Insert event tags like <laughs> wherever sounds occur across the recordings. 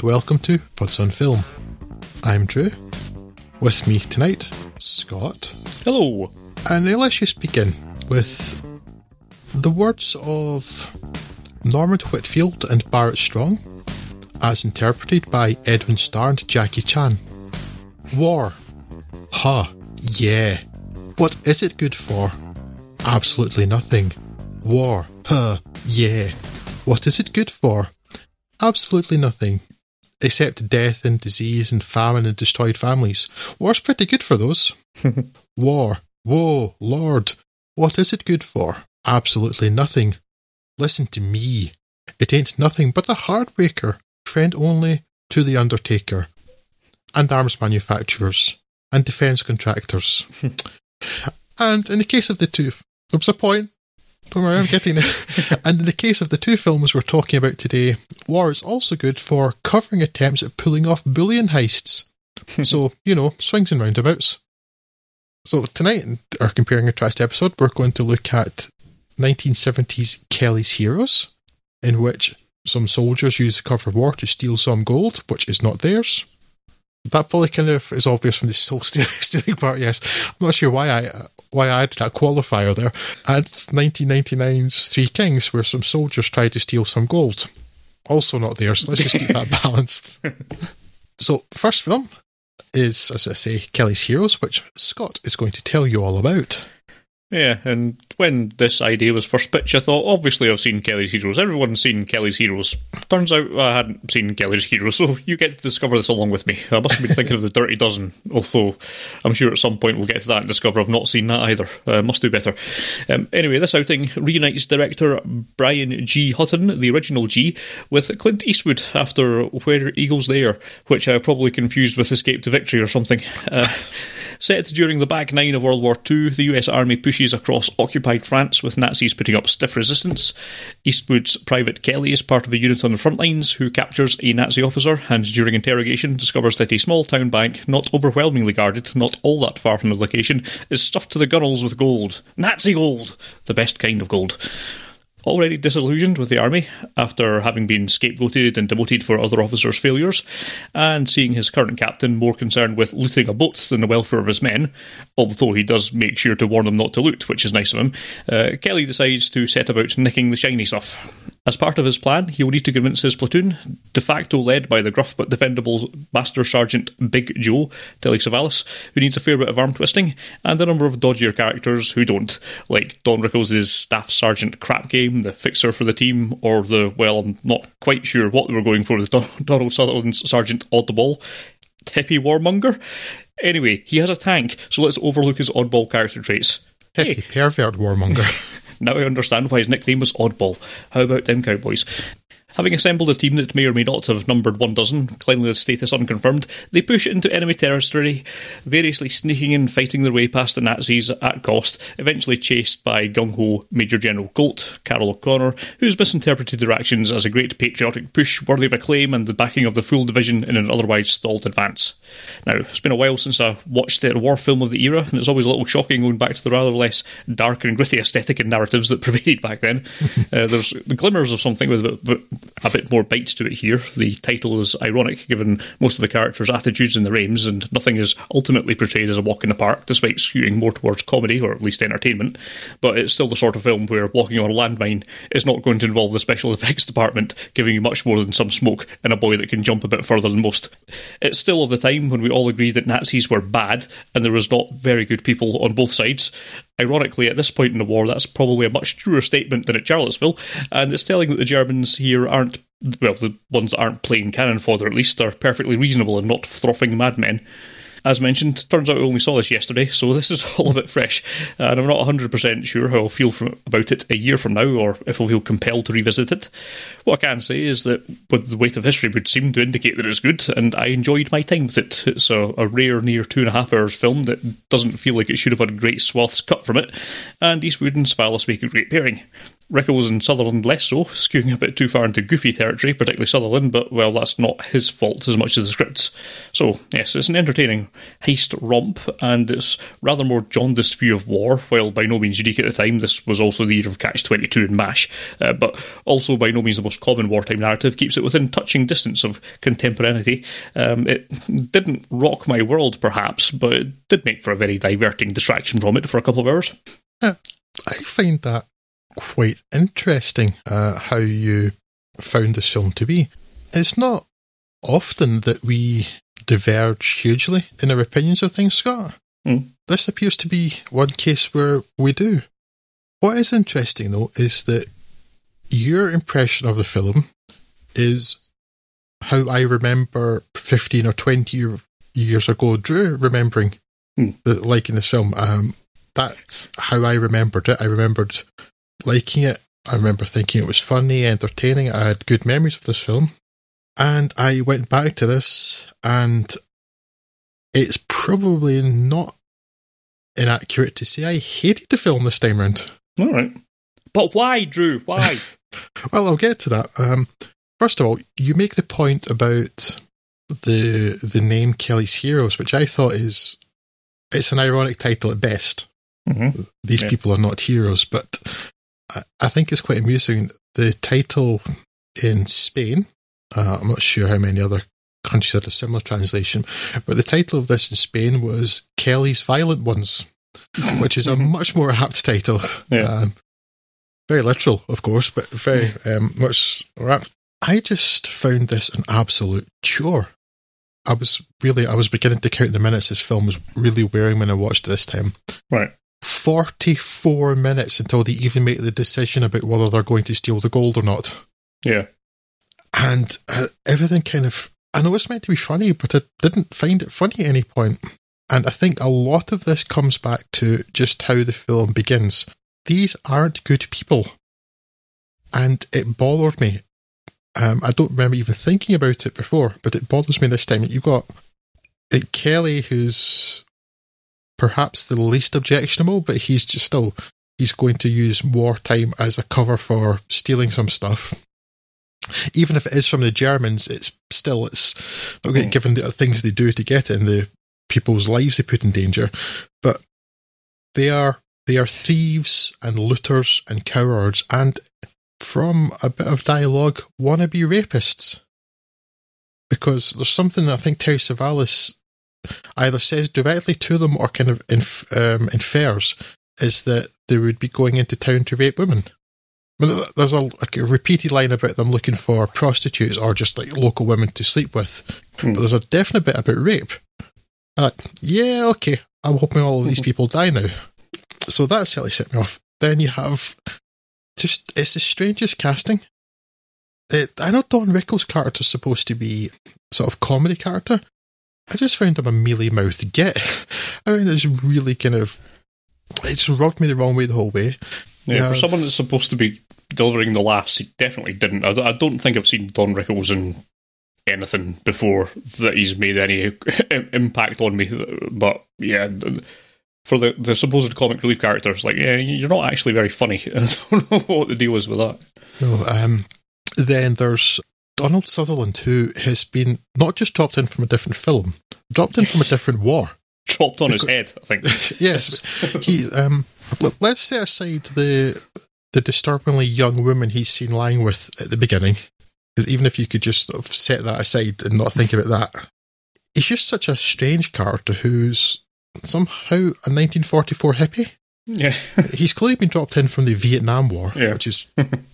Well, hello there, and welcome to Fuds on Film. I'm Drew. With me tonight, Scott. Hello. And uh, let's just begin with the words of Norman Whitfield and Barrett Strong, as interpreted by Edwin Starr and Jackie Chan. War. Ha. Yeah. What is it good for? Absolutely nothing. War. Huh. Yeah. What is it good for? Absolutely nothing. Except death and disease and famine and destroyed families. War's pretty good for those. <laughs> War. Whoa, Lord. What is it good for? Absolutely nothing. Listen to me. It ain't nothing but a heartbreaker, friend only to the undertaker, and arms manufacturers, and defence contractors. <laughs> and in the case of the two, there was a point. Don't worry, I'm getting it. and in the case of the two films we're talking about today, war is also good for covering attempts at pulling off bullion heists. <laughs> so, you know, swings and roundabouts. So tonight, in our comparing contrast episode, we're going to look at 1970s Kelly's Heroes, in which some soldiers use the cover of war to steal some gold, which is not theirs. That probably kind of is obvious from the whole <laughs> stealing part. Yes, I'm not sure why I why I added that qualifier there. And 1999's Three Kings, where some soldiers tried to steal some gold, also not theirs. Let's just keep that <laughs> balanced. so, first film is, as I say, Kelly's Heroes, which Scott is going to tell you all about. Yeah, and when this idea was first pitched, I thought, obviously, I've seen Kelly's Heroes. Everyone's seen Kelly's Heroes. Turns out I hadn't seen Kelly's Heroes, so you get to discover this along with me. I must have been thinking of the Dirty Dozen, although I'm sure at some point we'll get to that and discover I've not seen that either. Uh, must do better. Um, anyway, this outing reunites director Brian G. Hutton, the original G, with Clint Eastwood after Where Eagles Dare, which I probably confused with Escape to Victory or something. Uh, set during the back nine of World War II, the US Army pushes across occupied France with Nazis putting up stiff resistance. Eastwood's Private Kelly is part of a unit on the front lines who captures a Nazi officer and during interrogation discovers that a small town bank, not overwhelmingly guarded, not all that far from the location, is stuffed to the gunnels with gold. Nazi gold! The best kind of gold already disillusioned with the army after having been scapegoated and demoted for other officers' failures, and seeing his current captain more concerned with looting a boat than the welfare of his men, although he does make sure to warn them not to loot, which is nice of him, uh, Kelly decides to set about nicking the shiny stuff. As part of his plan, he will need to convince his platoon, de facto led by the gruff but defendable Master Sergeant Big Joe, Telly Savalas, who needs a fair bit of arm twisting, and a number of dodgier characters who don't, like Don Rickles' Staff Sergeant Crap Game, the fixer for the team, or the, well, I'm not quite sure what they were going for with <laughs> Donald Sutherland's Sergeant Oddball, Tippy Warmonger. Anyway, he has a tank, so let's overlook his oddball character traits. Hey. pervert warmonger. <laughs> Now I understand why his nickname was Oddball. How about them Cowboys? Having assembled a team that may or may not have numbered one dozen, cleanliness status unconfirmed, they push into enemy territory, variously sneaking and fighting their way past the Nazis at cost, eventually chased by gung ho Major General Colt, Carroll O'Connor, who's misinterpreted their actions as a great patriotic push worthy of acclaim and the backing of the full division in an otherwise stalled advance. Now, it's been a while since I watched a war film of the era, and it's always a little shocking going back to the rather less dark and gritty aesthetic and narratives that <laughs> pervaded back then. <laughs> uh, there's the glimmers of something with a bit, a bit more bite to it here. The title is ironic given most of the characters' attitudes and the aims, and nothing is ultimately portrayed as a walk in the park, despite skewing more towards comedy or at least entertainment. But it's still the sort of film where walking on a landmine is not going to involve the special <laughs> effects department giving you much more than some smoke and a boy that can jump a bit further than most. It's still of the time when we all agreed that Nazis were bad and there was not very good people on both sides. Ironically, at this point in the war, that's probably a much truer statement than at Charlottesville, and it's telling that the Germans here aren't, well, the ones that aren't playing cannon fodder at least, are perfectly reasonable and not frothing madmen. As mentioned, turns out I only saw this yesterday, so <laughs> this is all a bit fresh, and I'm not 100% sure how I'll feel from, about it a year from now, or if I'll feel compelled to revisit it. What I can say is that with the weight of history would seem to indicate that it's good, and I enjoyed my time with it. It's a, a rare, near two and a half hours film that doesn't feel like it should have had great swaths cut from it, and Eastwood and Savalas make a great pairing. Rickles and Sutherland less so, skewing a bit too far into goofy territory, particularly Sutherland, but well, that's not his fault as much as the script's. So, yes, it's an entertaining heist romp, and it's rather more jaundiced view of war, while by no means unique at the time. This was also the year of Catch 22 and MASH, uh, but also by no means the most common wartime narrative, keeps it within touching distance of contemporaneity. Um, it didn't rock my world, perhaps, but it did make for a very diverting distraction from it for a couple of hours. Yeah, I find that quite interesting uh, how you found this film to be. It's not often that we diverge hugely in our opinions of things, Scott. Mm. This appears to be one case where we do. What is interesting, though, is that your impression of the film is how I remember 15 or 20 years ago Drew remembering the, liking this film. Um, that's how I remembered it. I remembered liking it. I remember thinking it was funny, entertaining. I had good memories of this film. And I went back to this, and it's probably not inaccurate to say I hated the film this time round. All right. But why, Drew? Why? <laughs> Well, I'll get to that. Um, first of all, you make the point about the the name Kelly's Heroes, which I thought is it's an ironic title at best. mm-hmm. These Yeah. people are not heroes, but I, I think it's quite amusing. The title in Spain, uh, I'm not sure how many other countries had a similar translation, but the title of this in Spain was Kelly's Violent Ones, <laughs> which is a much more apt title. Yeah. Um, very literal, of course, but very um, much apt. I just found this an absolute chore. I was really, I was beginning to count the minutes this film was really wearing when I watched it this time. Right. 44 minutes until they even make the decision about whether they're going to steal the gold or not. Yeah. And uh, everything kind of, I know it's meant to be funny, but I didn't find it funny at any point. And I think a lot of this comes back to just how the film begins. These aren't good people. And it bothered me. Um, I don't remember even thinking about it before, but it bothers me this time. You've got uh, Kelly, who's perhaps the least objectionable, but he's just still he's going to use wartime as a cover for stealing some stuff. Even if it is from the Germans, it's still it's not Hmm. given the things they do to get it and the people's lives they put in danger. But they are they are thieves and looters and cowards and from a bit of dialogue, wannabe rapists. Because there's something I think Telly Savalas either says directly to them or kind of inf- um, infers is that they would be going into town to rape women. I mean, there's a, like a repeated line about them looking for prostitutes or just like local women to sleep with, Hmm. but there's a definite bit about rape. Like, yeah, okay, I'm hoping all of these people die now. So that certainly set me off. Then you have just it's the strangest casting. It, I know Don Rickles' character is supposed to be sort of comedy character. I just found him a mealy mouthed git. <laughs> I mean, it's really kind of it's rubbed me the wrong way the whole way. Yeah, Yeah. for someone that's supposed to be delivering the laughs, he definitely didn't. I, I don't think I've seen Don Rickles in anything before that he's made any <laughs> impact on me. But yeah, for the, the supposed comic relief characters, like, yeah, you're not actually very funny. <laughs> I don't know what the deal is with that. No, um, then there's Donald Sutherland, who has been not just dropped in from a different film, dropped in from a different war. <laughs> Dropped on his head, I think. <laughs> yes, he. Um, let's set aside the the disturbingly young woman he's seen lying with at the beginning. even if you could just sort of set that aside and not think about that, he's just such a strange character who's somehow a 1944 hippie. Yeah. <laughs> He's clearly been dropped in from the Vietnam War, Yeah. which is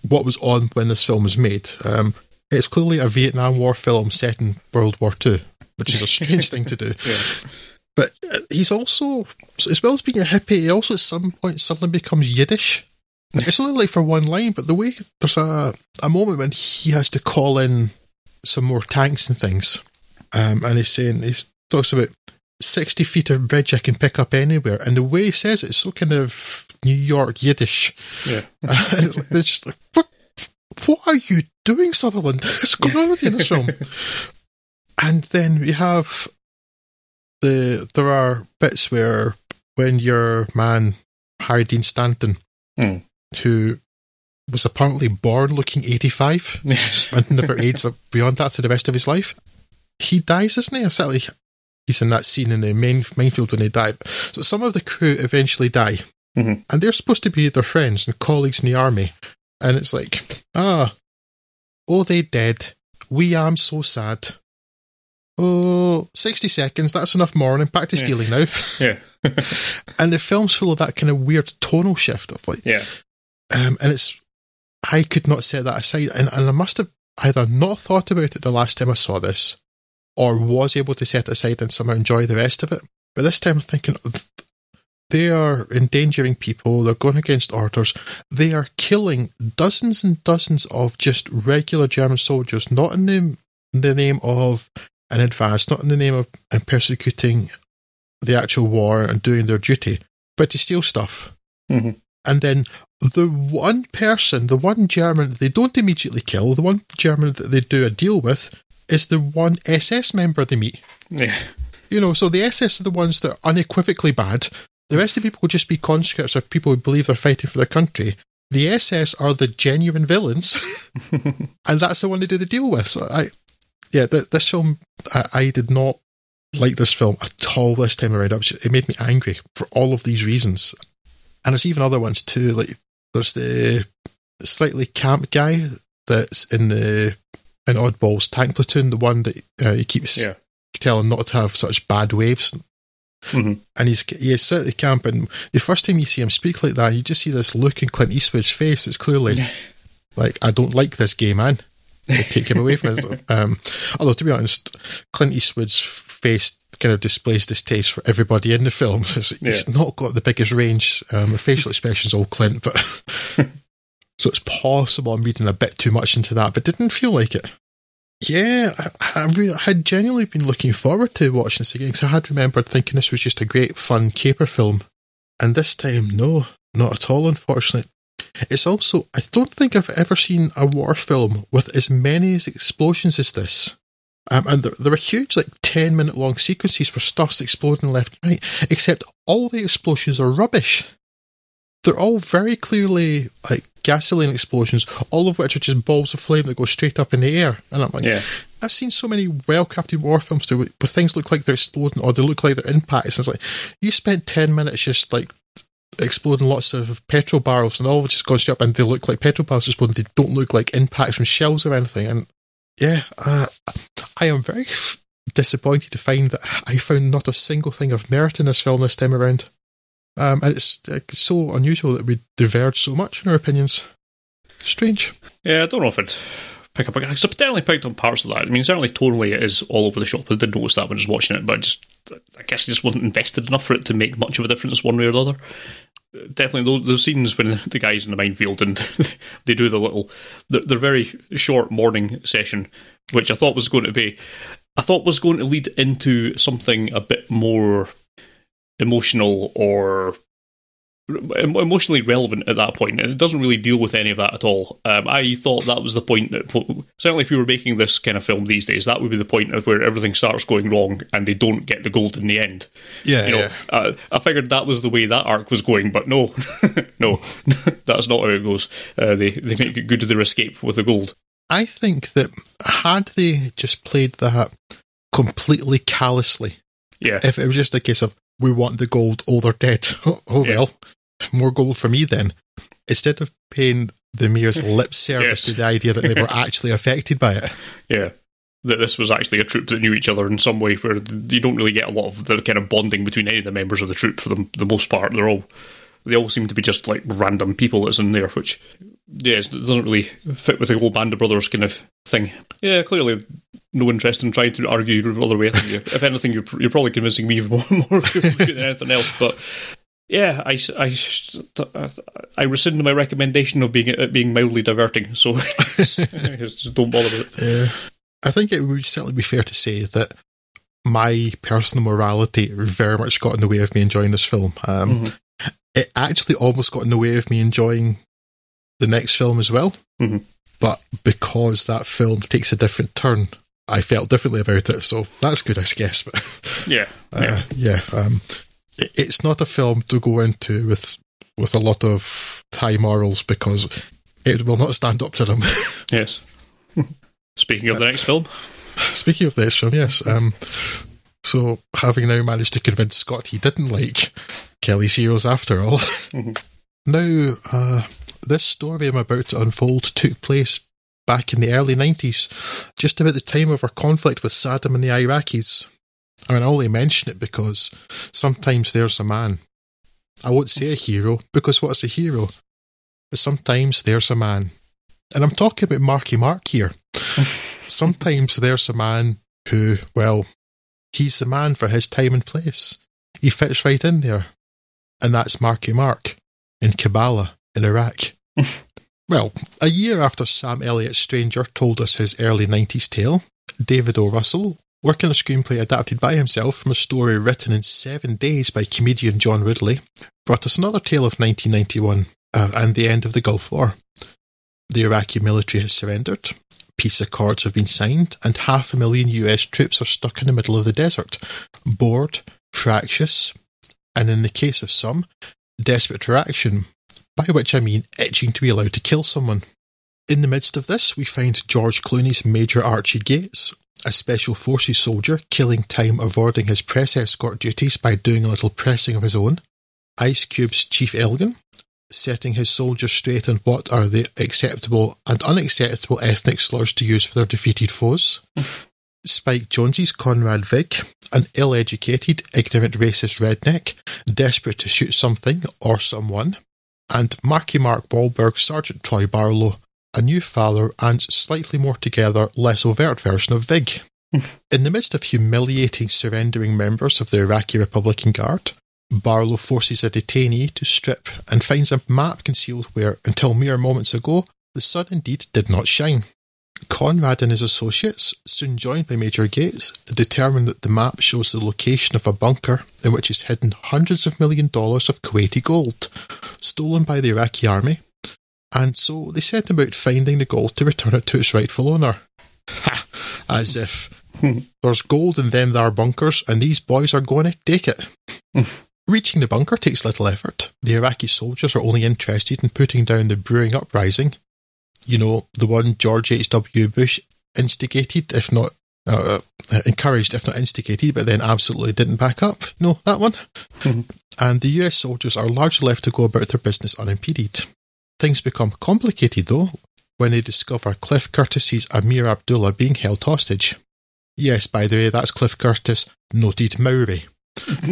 what was on when this film was made. Um, it's clearly a Vietnam War film set in World War Two, which is a strange thing to do. <laughs> Yeah. But uh, he's also, as well as being a hippie, he also at some point suddenly becomes Yiddish. It's only like for one line, but the way there's a a moment when he has to call in some more tanks and things, um, and he's saying he talks about sixty feet of bridge I can pick up anywhere, and the way he says it is so kind of New York Yiddish. Yeah. <laughs> and it's they're just like, what, what are you doing, Sutherland? <laughs> What's going on with you in this film? <laughs> And then we have the there are bits where when your man Harry Dean Stanton, Hmm. who was apparently born looking 85 <laughs> Yes. and never aged beyond that for the rest of his life. He dies, isn't he? It's he's in that scene in the main minefield when they die. So some of the crew eventually die, Mhm. and they're supposed to be their friends and colleagues in the army. And it's like, ah, oh, they dead. We am so sad. Oh, 60 seconds, that's enough mourning. Back to Yeah. stealing now. <laughs> Yeah. <laughs> And the film's full of that kind of weird tonal shift of like, Yeah. um, and it's, I could not set that aside. And, and I must have either not thought about it the last time I saw this, or was able to set it aside and somehow enjoy the rest of it. But this time I'm thinking, th- they are endangering people, they're going against orders, they are killing dozens and dozens of just regular German soldiers, not in the, in the name of an advance, not in the name of uh, persecuting the actual war and doing their duty, but to steal stuff. Mhm. And then the one person, the one German they don't immediately kill, the one German that they do a deal with, is the one SS member they meet. Yeah. You know, so the SS are the ones that are unequivocally bad. The rest of the people will just be conscripts or people who believe they're fighting for their country. The SS are the genuine villains, <laughs> and that's the one they do the deal with. So I, yeah, th- this film, I, I did not like this film at all this time around. It, it made me angry for all of these reasons. And there's even other ones too. Like there's the slightly camp guy that's in the in Oddballs tank platoon, the one that uh, he keeps Yeah. telling not to have such bad waves. Mhm. And he's he's slightly camp, and the first time you see him speak like that, you just see this look in Clint Eastwood's face. It's clearly like, I don't like this gay man. They take him away from us. <laughs> Um, although, to be honest, Clint Eastwood's face kind of displays distaste for everybody in the film. <laughs> He's, he's not got the biggest range um, of facial expressions, old Clint, but <laughs> so it's possible I'm reading a bit too much into that, but didn't feel like it. Yeah, I, I, really, had genuinely been looking forward to watching this again because I had remembered thinking this was just a great, fun caper film. And this time, no, not at all, unfortunately. It's also, I don't think I've ever seen a war film with as many explosions as this. Um, and there, there are huge, like 10 minute long sequences where stuff's exploding left and right, except all the explosions are rubbish. They're all very clearly like gasoline explosions, all of which are just balls of flame that go straight up in the air. And I'm like, Yeah. I've seen so many well crafted war films do it, where things look like they're exploding or they look like they're impacts. And it's like, you spent 10 minutes just like exploding lots of petrol barrels and all just gone straight up and they look like petrol barrels exploding. They don't look like impacts from shells or anything. And yeah, uh, I am very f- disappointed to find that I found not a single thing of merit in this film this time around. Um, and it's, uh, so unusual that we diverge so much in our opinions. Strange. Yeah, I don't know if I'd pick up. I definitely picked up parts of that. I mean, certainly tonally it is all over the shop. I did notice that when I was watching it, but I just, I guess I just wasn't invested enough for it to make much of a difference one way or the other. Definitely those, those scenes when <laughs> the guys in the minefield and <laughs> they do the little, their, their very short morning session, which I thought was going to be, I thought was going to lead into something a bit more emotional or emotionally relevant at that point, and it doesn't really deal with any of that at all. Um, I thought that was the point that certainly if you were making this kind of film these days, that would be the point of where everything starts going wrong and they don't get the gold in the end. Yeah, You know, uh, I figured that was the way that arc was going, but no, <laughs> no, <laughs> that's not how it goes. Uh, they they make it good to their escape with the gold. I think that had they just played that completely callously, Yeah, if it was just a case of we want the gold, oh they're dead, <laughs> oh, oh Yeah. well, more gold for me then, instead of paying the mayor's <laughs> lip service Yes. to the idea that they were <laughs> actually affected by it. yeah. That this was actually a troop that knew each other in some way, where you don't really get a lot of the kind of bonding between any of the members of the troop for the, the most part. They're all they all seem to be just like random people that's in there, which yeah, it doesn't really fit with the whole band of brothers kind of thing. Yeah, clearly no interest in trying to argue the other way. You- <laughs> if anything, you're, you're probably convincing me <laughs> more, more than anything else. But yeah, I, I, I rescind my recommendation of being it being mildly diverting. So <laughs> just don't bother with it. Yeah. I think it would certainly be fair to say that my personal morality very much got in the way of me enjoying this film. Um, Mhm. It actually almost got in the way of me enjoying the next film as well. Mhm. But because that film takes a different turn, I felt differently about it. So that's good, I guess. But <laughs> Yeah, uh, yeah, um, it- it's not a film to go into with with a lot of high morals because it will not stand up to them. <laughs> Yes. <laughs> Speaking of the next film, Speaking of this film, yes. Um, so, having now managed to convince Scott he didn't like Kelly's Heroes after all, now uh, this story I'm about to unfold took place back in the early 90s, just about the time of our conflict with Saddam and the Iraqis. I mean, I only mention it because sometimes there's a man. I won't say a hero, because what's a hero? But sometimes there's a man. And I'm talking about Marky Mark here. <laughs> sometimes there's a man who, well, he's the man for his time and place. He fits right in there. And that's Marky Mark in Kabbalah in Iraq. <laughs> well, a year after Sam Elliott Stranger told us his early 90s tale, David O. Russell, working a screenplay adapted by himself from a story written in seven days by comedian John Ridley, brought us another tale of 1991 uh, and the end of the Gulf War. The Iraqi military has surrendered, peace accords have been signed, and half a million US troops are stuck in the middle of the desert, bored, fractious, and in the case of some, desperate for action, by which I mean itching to be allowed to kill someone. In the midst of this, we find George Clooney's Major Archie Gates, a special forces soldier killing time avoiding his press escort duties by doing a little pressing of his own, Ice Cube's Chief Elgin, setting his soldiers straight on what are the acceptable and unacceptable ethnic slurs to use for their defeated foes. <laughs> Spike Jonze's Conrad Vig, an ill educated, ignorant racist redneck, desperate to shoot something or someone. And Marky Mark Wahlberg's Sergeant Troy Barlow, a new father and slightly more together, less overt version of Vig. <laughs> In the midst of humiliating surrendering members of the Iraqi Republican Guard, Barlow forces a detainee to strip and finds a map concealed where, until mere moments ago, the sun indeed did not shine. Conrad and his associates, soon joined by Major Gates, determine that the map shows the location of a bunker in which is hidden hundreds of million dollars of Kuwaiti gold, stolen by the Iraqi army, and so they set about finding the gold to return it to its rightful owner. Ha! As if hmm. there's gold in them there bunkers, and these boys are going to take it. Hmm. Reaching the bunker takes little effort. The Iraqi soldiers are only interested in putting down the brewing uprising. You know, the one George H.W. Bush instigated, if not uh, uh, encouraged, if not instigated, but then absolutely didn't back up. No, that one. And the US soldiers are largely left to go about their business unimpeded. Things become complicated, though, when they discover Cliff Curtis's Amir Abdullah being held hostage. Yes, by the way, that's Cliff Curtis, noted Maori.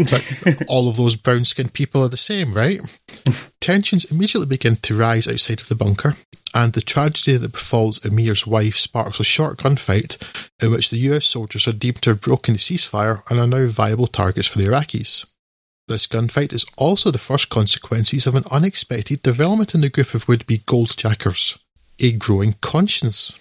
but <laughs> all of those brown skinned people are the same, right? <laughs> Tensions immediately begin to rise outside of the bunker, and the tragedy that befalls Amir's wife sparks a short gunfight in which the US soldiers are deemed to have broken the ceasefire and are now viable targets for the Iraqis. This gunfight is also the first consequences of an unexpected development in the group of would be goldjackers a growing conscience.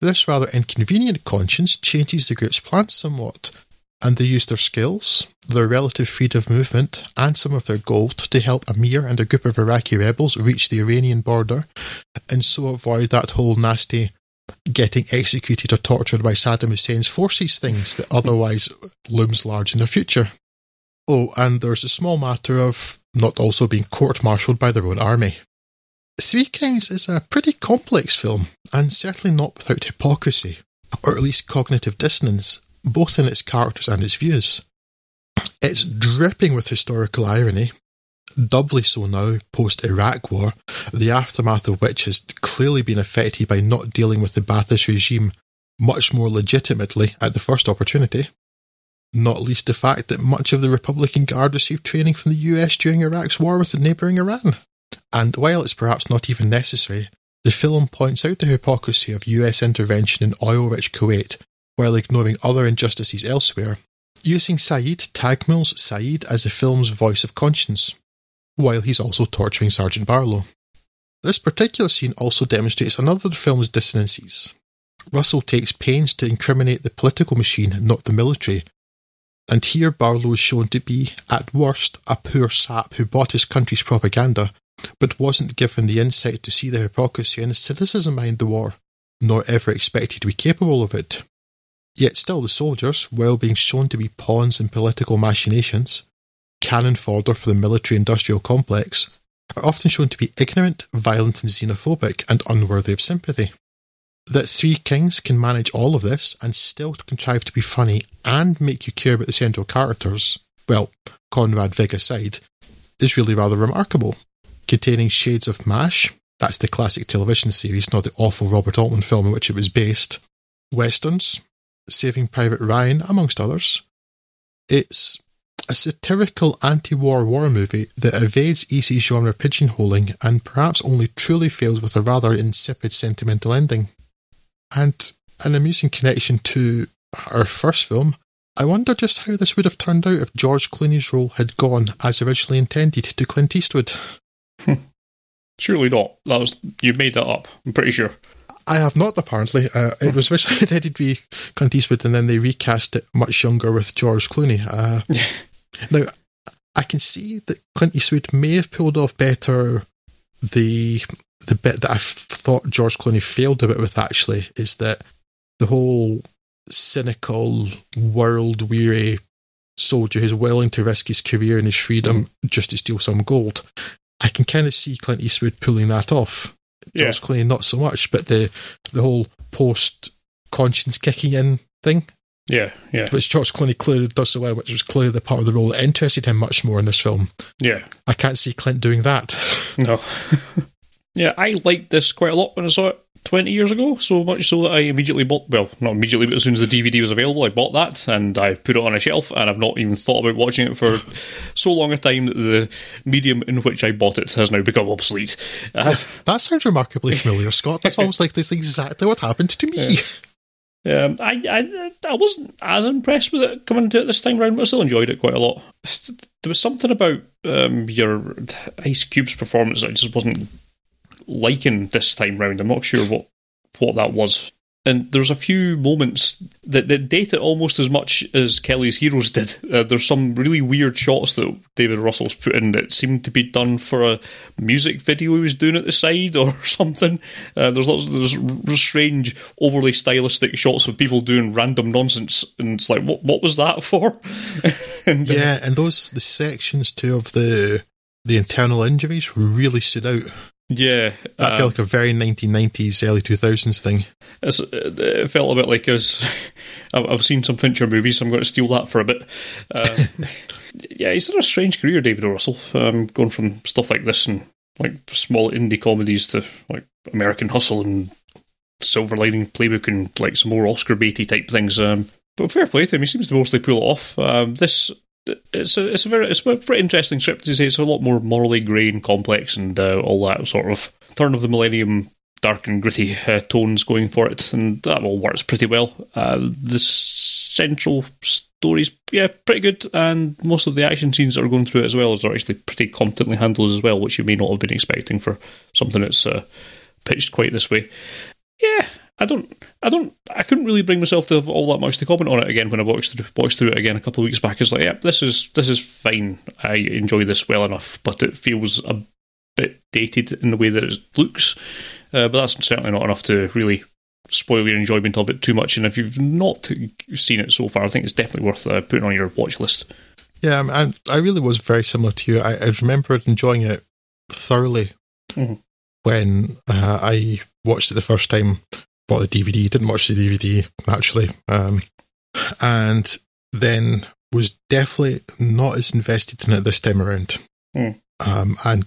This rather inconvenient conscience changes the group's plans somewhat, and they use their skills, their relative freedom of movement, and some of their gold to help Amir and a group of Iraqi rebels reach the Iranian border, and so avoid that whole nasty getting executed or tortured by Saddam Hussein's forces things that otherwise looms large in the future. Oh, and there's a small matter of not also being court martialed by their own army. Three Kings is a pretty complex film, and certainly not without hypocrisy, or at least cognitive dissonance, both in its characters and its views. It's dripping with historical irony, doubly so now post Iraq War, the aftermath of which has clearly been affected by not dealing with the Ba'athist regime much more legitimately at the first opportunity. Not least the fact that much of the Republican Guard received training from the US during Iraq's war with the neighbouring Iran. And while it's perhaps not even necessary, the film points out the hypocrisy of US intervention in oil rich Kuwait while ignoring other injustices elsewhere, using Saeed Taghmaoui's Saeed as the film's voice of conscience, while he's also torturing Sergeant Barlow. This particular scene also demonstrates another of the film's dissonances. Russell takes pains to incriminate the political machine, not the military, and here Barlow is shown to be, at worst, a poor sap who bought his country's propaganda, but wasn't given the insight to see the hypocrisy and the cynicism behind the war, nor ever expected to be capable of it. Yet still the soldiers, while being shown to be pawns in political machinations, cannon fodder for the military industrial complex, are often shown to be ignorant, violent, and xenophobic, and unworthy of sympathy. That Three Kings can manage all of this and still contrive to be funny and make you care about the central characters, well, Conrad Vig aside, is really rather remarkable. Containing shades of MASH, that's the classic television series, not the awful Robert Altman film in which it was based, westerns, Saving Private Ryan, amongst others. It's a satirical anti war war movie that evades easy genre pigeonholing and perhaps only truly fails with a rather insipid sentimental ending. And an amusing connection to our first film, I wonder just how this would have turned out if George Clooney's role had gone, as originally intended, to Clint Eastwood. Hmm. Surely not. That was you made that up. I'm pretty sure. I have not, apparently. Uh, it was originally <laughs> intended to be Clint Eastwood, and then they recast it much younger with George Clooney. Uh, <laughs> now, I can see that Clint Eastwood may have pulled off better the the bit that I thought George Clooney failed a bit with. Actually, is that the whole cynical, world weary soldier who's willing to risk his career and his freedom just to steal some gold. I can kind of see Clint Eastwood pulling that off. George Yeah. Clooney, not so much, but the the whole post conscience kicking in thing, Yeah, yeah, which George Clooney clearly does so well, which was clearly the part of the role that interested him much more in this film. yeah. I can't see Clint doing that. No. <laughs> yeah, I liked this quite a lot when I saw it 20 years ago, so much so that I immediately bought, well, not immediately, but as soon as the DVD was available, I bought that and I put it on a shelf and I've not even thought about watching it for <laughs> so long a time that the medium in which I bought it has now become obsolete. Uh, that sounds remarkably familiar, Scott. That's almost like this is exactly what happened to me. Um, I, I I wasn't as impressed with it coming to it this time round, but I still enjoyed it quite a lot. There was something about um, your Ice Cube's performance that I just wasn't liking this time round. I'm not sure what what that was. And there's a few moments that, that date it almost as much as Kelly's Heroes did. Uh, there's some really weird shots that David Russell's put in that seemed to be done for a music video he was doing at the side or <laughs> something. Uh, there's lots of there's strange, overly stylistic shots of people doing random nonsense, and it's like, what what was that <laughs> for? and, uh, yeah, and those the sections too of the the internal injuries really stood out. Yeah. That um, felt like a very 1990s, early 2000s thing. It's, it felt a bit like us. I've seen some Fincher movies. So I'm going to steal that for a bit. Um, <laughs> yeah, he's had a strange career, David O. Russell. Um, going from stuff like this and like small indie comedies to like American Hustle and Silver Lining Playbook and like some more Oscar baity type things. Um, but fair play to him. He seems to mostly pull it off. Um, this. It's a it's a very it's a pretty interesting script to say. It's a lot more morally grey and complex and uh, all that sort of turn of the millennium dark and gritty uh, tones going for it, and that all works pretty well. Uh, the central story's yeah pretty good, and most of the action scenes that are going through it as well is are actually pretty competently handled as well, which you may not have been expecting for something that's uh, pitched quite this way. Yeah, I don't, I don't, I couldn't really bring myself to have all that much to comment on it again when I watched through, watched through it again a couple of weeks back. It's like, yeah, this is this is fine. I enjoy this well enough, but it feels a bit dated in the way that it looks. Uh, but that's certainly not enough to really spoil your enjoyment of it too much. And if you've not seen it so far, I think it's definitely worth uh, putting on your watch list. Yeah, I, I, I really was very similar to you. I, I remember enjoying it thoroughly Mhm. when uh, I watched it the first time. Bought the DVD, didn't watch the DVD naturally, um, and then was definitely not as invested in it this time around. Hmm. Um, and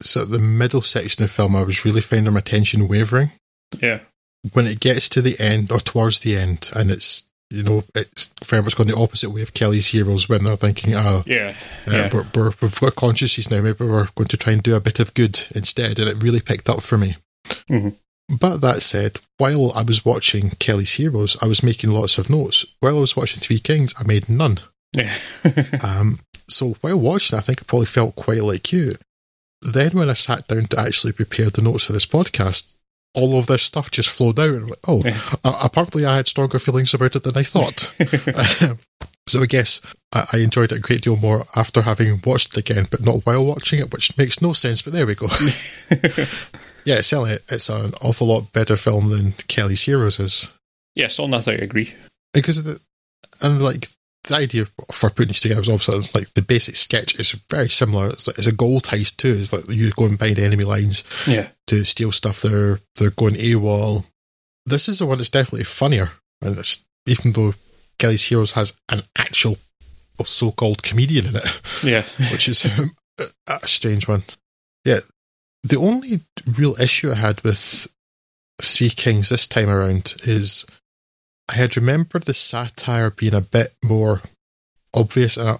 so the middle section of the film, I was really finding my attention wavering. Yeah, when it gets to the end or towards the end, and it's you know it's very much gone the opposite way of Kelly's heroes when they're thinking, oh, yeah, uh, yeah. we're, we're, we've got consciousness now, maybe we're going to try and do a bit of good instead, and it really picked up for me. Mhm. But that said, while I was watching Kelly's Heroes, I was making lots of notes. While I was watching Three Kings, I made none. yeah. <laughs> Um, so while watching, I think I probably felt quite like you. Then when I sat down to actually prepare the notes for this podcast, all of this stuff just flowed out. And like, oh, Yeah. uh, apparently I had stronger feelings about it than I thought. <laughs> so I guess I, I enjoyed it a great deal more after having watched it again, but not while watching it, which makes no sense. But there we go. <laughs> yeah, certainly it's an awful lot better film than Kelly's Heroes is yes, on that I agree. because the and like the idea for putting these together is obviously like the basic sketch is very similar. It's, like, it's a gold heist too. It's like you go and behind enemy lines Yeah. to steal stuff. They're they're going AWOL. This is the one that's definitely funnier, and it's even though Kelly's Heroes has an actual so-called comedian in it, Yeah. <laughs> which is <laughs> a strange one. Yeah, the only real issue I had with Three Kings this time around is I had remembered the satire being a bit more obvious, and I,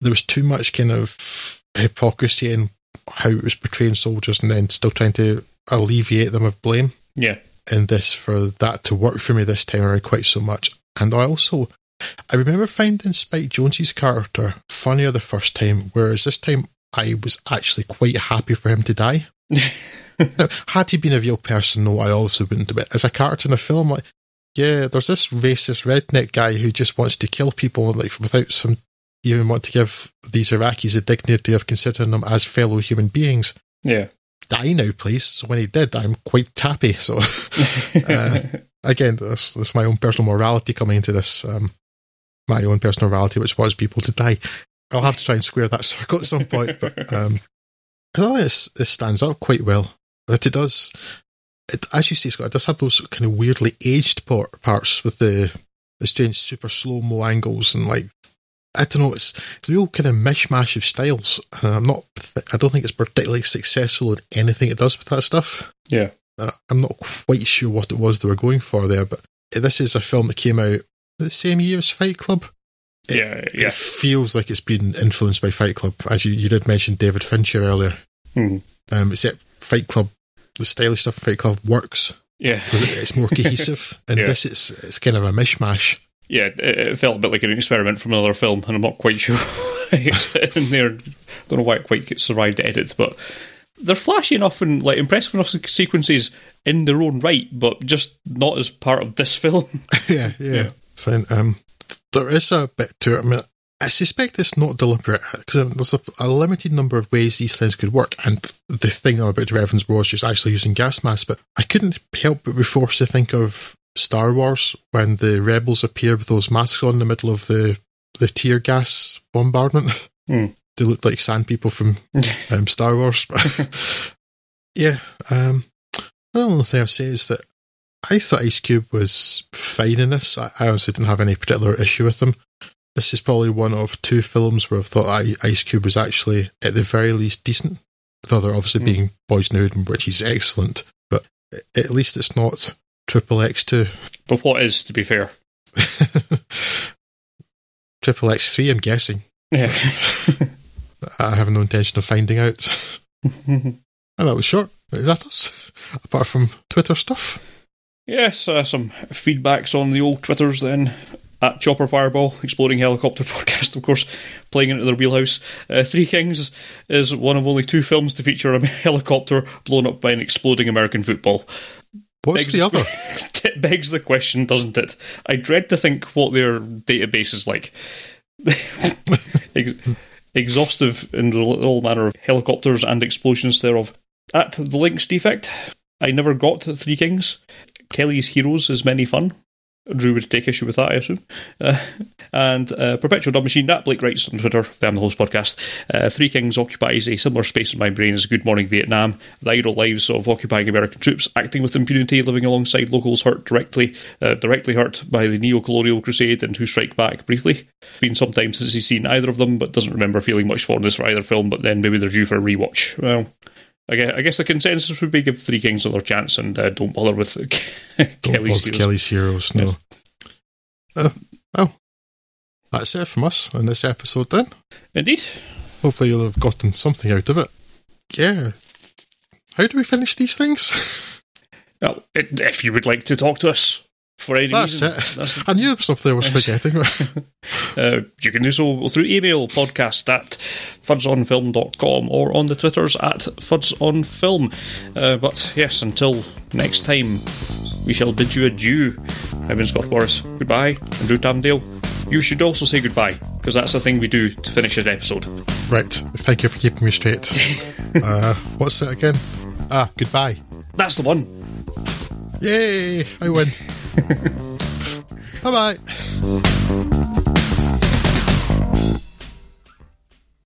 there was too much kind of hypocrisy in how it was portraying soldiers, and then still trying to alleviate them of blame Yeah. in this for that to work for me this time around quite so much. And I also, I remember finding Spike Jonze's character funnier the first time, whereas this time I was actually quite happy for him to die. now, <laughs> had he been a real person, no, I obviously wouldn't do it. As a character in a film, like, yeah, there's this racist redneck guy who just wants to kill people, like without some even want to give these Iraqis the dignity of considering them as fellow human beings Yeah. die now, please. So when he did, I'm quite happy. So <laughs> uh, <laughs> again, that's, that's my own personal morality coming into this. Um, my own personal morality, which wants people to die. I'll have to try and square that <laughs> circle at some point. But um, I thought this, this stands up quite well. But it does, it, as you say, Scott, it does have those kind of weirdly aged part, parts with the, the strange super slow mo angles and like I don't know. It's, it's a real kind of mishmash of styles. And I'm not. I don't think it's particularly successful in anything it does with that stuff. Yeah. Uh, I'm not quite sure what it was they were going for there, but this is a film that came out the same year as Fight Club. It, Yeah. Yeah. It feels like it's been influenced by Fight Club, as you, you did mention David Fincher earlier. Hmm. Um, except Fight Club, the stylish stuff in Fight Club works Yeah. because it, it's more <laughs> cohesive, and Yeah. this is it's kind of a mishmash. Yeah, it, it felt a bit like an experiment from another film, and I'm not quite sure <laughs> it's <laughs> in there. Don't know why it quite survived the edit, but they're flashy enough and like impressive enough sequences in their own right, but just not as part of this film. yeah, yeah. Yeah. So um, there is a bit to it. I mean, I suspect it's not deliberate because there's a, a limited number of ways these things could work, and the thing I'm about to reference was just actually using gas masks. But I couldn't help but be forced to think of Star Wars when the rebels appear with those masks on in the middle of the the tear gas bombardment. Hmm. <laughs> They looked like sand people from <laughs> um, Star Wars. <laughs> yeah. Um, the only thing I'll say is that I thought Ice Cube was fine in this. I, I honestly didn't have any particular issue with him. This is probably one of two films where I've thought I, Ice Cube was actually, at the very least, decent. The other obviously Hmm. being Boyz n the Hood, which is excellent, but at least it's not Triple X two. but what is, to be fair? <laughs> Triple X three, I'm guessing. Yeah. <laughs> I have no intention of finding out. <laughs> and that was short. Is that us? Apart from Twitter stuff. Yes, uh, some feedbacks on the old Twitters then. At Chopper Fireball, Exploding Helicopter <laughs> Podcast, of course, playing into their wheelhouse. Uh, Three Kings is one of only two films to feature a <laughs> helicopter blown up by an exploding American football. What's Begs- the other? It <laughs> begs the question, doesn't it? I dread to think what their database is like. Ex- exhaustive in all manner of helicopters and explosions thereof. At the links defect, I never got Three Kings. Kelly's Heroes is many fun. Drew would take issue with that, I assume. Uh, and uh, Perpetual Dub Machine, that Blake writes on Twitter, I'm the host podcast. Uh, Three Kings occupies a similar space in my brain as Good Morning Vietnam. The idle lives of occupying American troops, acting with impunity, living alongside locals hurt directly, uh, directly hurt by the neo-colonial crusade and Who Strike Back briefly. It's Been some time since he's seen either of them, but doesn't remember feeling much fondness for either film, but then maybe they're due for a rewatch. Well, I guess, I guess the consensus would be give Three Kings another chance and uh, don't bother with <laughs> Don't Kelly's bother Heroes. Kelly's Heroes, no. Uh, oh, that's it from us on this episode then. Indeed. Hopefully you'll have gotten something out of it. Yeah. How do we finish these things? <laughs> Well, if you would like to talk to us for any That's reason, it. that's- I knew something I was forgetting. uh, you can do so through email podcast at fudsonfilm.com or on the Twitters at fudsonfilm. Uh, but yes, until next time, we shall bid you adieu. I've been Scott Morris. Goodbye. And Drew Tamdale. You should also say goodbye, because that's the thing we do to finish an episode. right. Thank you for keeping me straight. <laughs> uh, what's that again? Ah, goodbye. That's the one. Yay! I win. Bye bye.